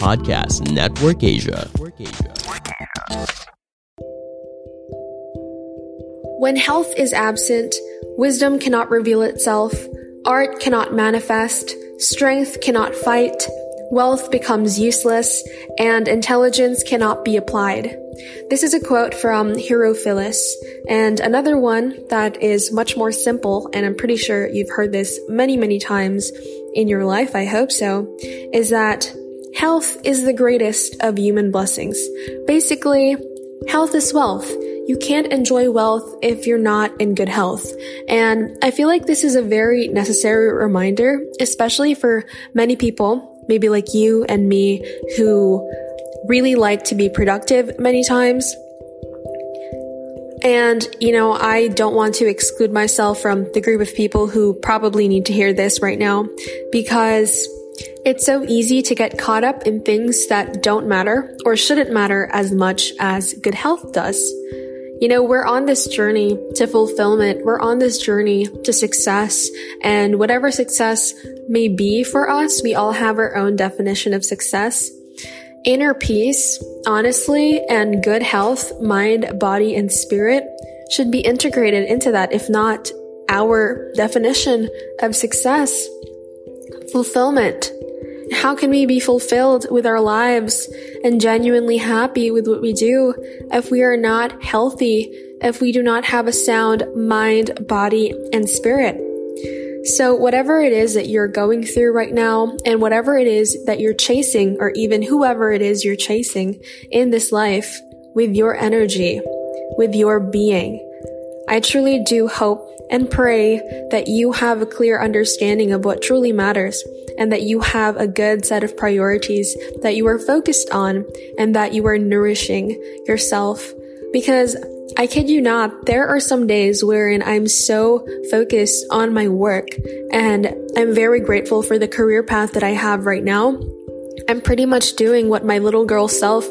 Podcast Network Asia. When health is absent, wisdom cannot reveal itself, art cannot manifest, strength cannot fight, wealth becomes useless, and intelligence cannot be applied. This is a quote from Herophilus, and another one that is much more simple, and I'm pretty sure you've heard this many, many times in your life, I hope so, is that health is the greatest of human blessings. Basically, health is wealth. You can't enjoy wealth if you're not in good health. And I feel like this is a very necessary reminder, especially for many people, maybe like you and me, who really like to be productive many times. And, you know, I don't want to exclude myself from the group of people who probably need to hear this right now because it's so easy to get caught up in things that don't matter or shouldn't matter as much as good health does. You know, we're on this journey to fulfillment. We're on this journey to success and whatever success may be for us, we all have our own definition of success. Inner peace, honestly, and good health, mind, body, and spirit should be integrated into that, if not our definition of success. Fulfillment. How can we be fulfilled with our lives and genuinely happy with what we do if we are not healthy, if we do not have a sound mind, body, and spirit? So, whatever it is that you're going through right now, and whatever it is that you're chasing, or even whoever it is you're chasing in this life, with your energy, with your being, I truly do hope and pray that you have a clear understanding of what truly matters and that you have a good set of priorities that you are focused on and that you are nourishing yourself. Because I kid you not, there are some days wherein I'm so focused on my work and I'm very grateful for the career path that I have right now. I'm pretty much doing what my little girl self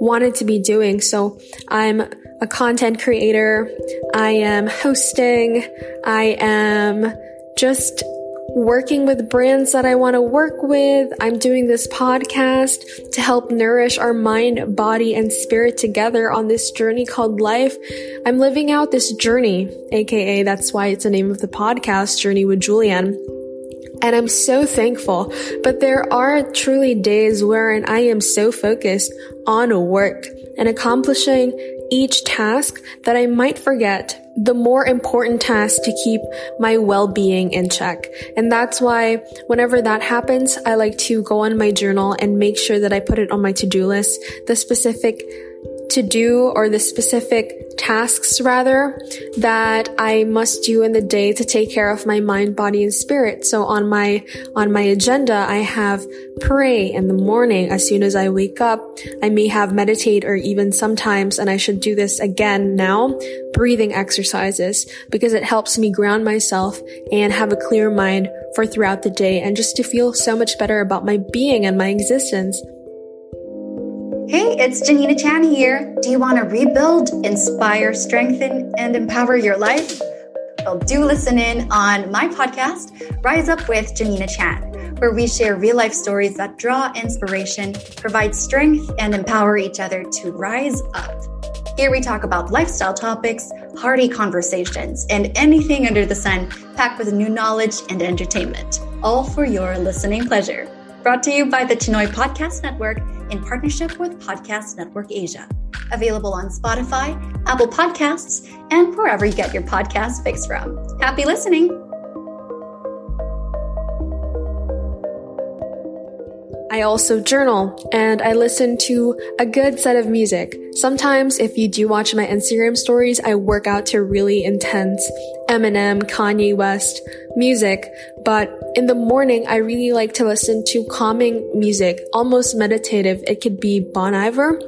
wanted to be doing. So I'm a content creator. I am hosting. I am just working with brands that I want to work with. I'm doing this podcast to help nourish our mind, body, and spirit together on this journey called life. I'm living out this journey, aka that's why it's the name of the podcast, Journey with Julianne. And I'm so thankful. But there are truly days wherein I am so focused on work and accomplishing each task that I might forget the more important task to keep my well-being in check. And that's why whenever that happens, I like to go on my journal and make sure that I put it on my to-do list, the specific to do or the specific tasks rather that I must do in the day to take care of my mind, body, and spirit. So on my, on my agenda, I have pray in the morning as soon as I wake up. I may have meditate or even sometimes, and I should do this again now, breathing exercises because it helps me ground myself and have a clear mind for throughout the day and just to feel so much better about my being and my existence. Hey, it's Janina Chan here. Do you want to rebuild, inspire, strengthen, and empower your life? Well, do listen in on my podcast, Rise Up with Janina Chan, where we share real life stories that draw inspiration, provide strength, and empower each other to rise up. Here we talk about lifestyle topics, hearty conversations, and anything under the sun packed with new knowledge and entertainment, all for your listening pleasure. Brought to you by the Chinoy Podcast Network in partnership with Podcast Network Asia. Available on Spotify, Apple Podcasts, and wherever you get your podcast fix from. Happy listening! I also journal and I listen to a good set of music. Sometimes, if you do watch my Instagram stories, I work out to really intense Eminem, Kanye West music, but in the morning, I really like to listen to calming music, almost meditative. It could be Bon Iver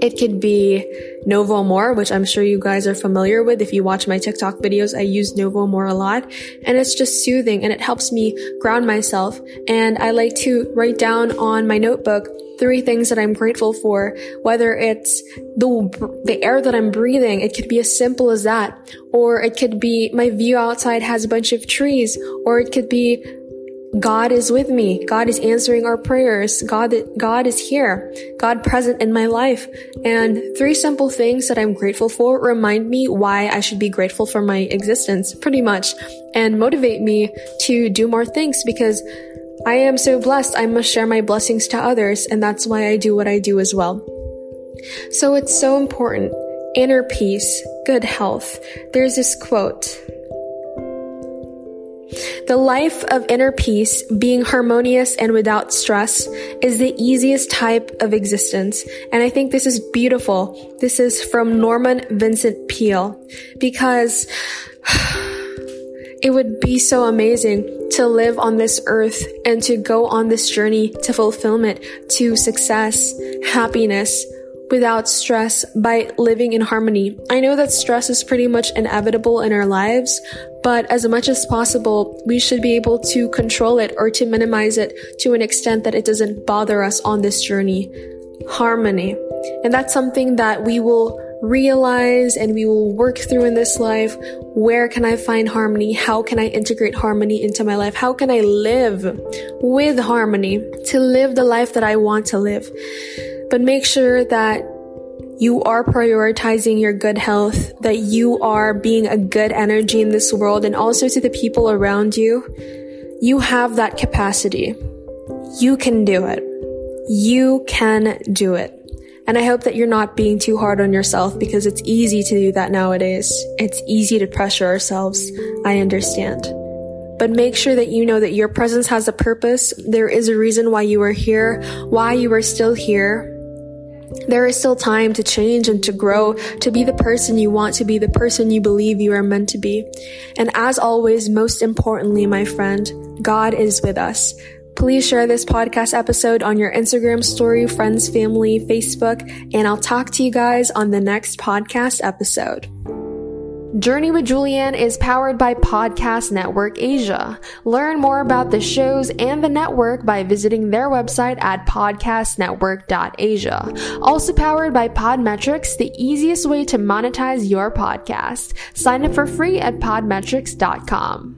it could be Novo Amor, which I'm sure you guys are familiar with. If you watch my TikTok videos, I use Novo Amor a lot and it's just soothing and it helps me ground myself. And I like to write down on my notebook three things that I'm grateful for, whether it's the, the air that I'm breathing. It could be as simple as that. Or it could be my view outside has a bunch of trees, or it could be God is with me. God is answering our prayers. God, God is here. God present in my life. And three simple things that I'm grateful for remind me why I should be grateful for my existence, pretty much, and motivate me to do more things because I am so blessed. I must share my blessings to others. And that's why I do what I do as well. So it's so important. Inner peace, good health. There's this quote. The life of inner peace, being harmonious and without stress, is the easiest type of existence. And I think this is beautiful. This is from Norman Vincent Peale because it would be so amazing to live on this earth and to go on this journey to fulfillment, to success, happiness, without stress by living in harmony. I know that stress is pretty much inevitable in our lives, but as much as possible, we should be able to control it or to minimize it to an extent that it doesn't bother us on this journey. Harmony. And that's something that we will realize and we will work through in this life. Where can I find harmony? How can I integrate harmony into my life? How can I live with harmony to live the life that I want to live? But make sure that you are prioritizing your good health, that you are being a good energy in this world and also to the people around you. You have that capacity. You can do it. You can do it. And I hope that you're not being too hard on yourself because it's easy to do that nowadays. It's easy to pressure ourselves. I understand. But make sure that you know that your presence has a purpose. There is a reason why you are here, why you are still here, there is still time to change and to grow, to be the person you want to be, the person you believe you are meant to be. And as always, most importantly, my friend, God is with us. Please share this podcast episode on your Instagram story, friends, family, Facebook, and I'll talk to you guys on the next podcast episode. Journey with Julianne is powered by Podcast Network Asia. Learn more about the shows and the network by visiting their website at podcastnetwork.asia. Also powered by Podmetrics, the easiest way to monetize your podcast. Sign up for free at podmetrics.com.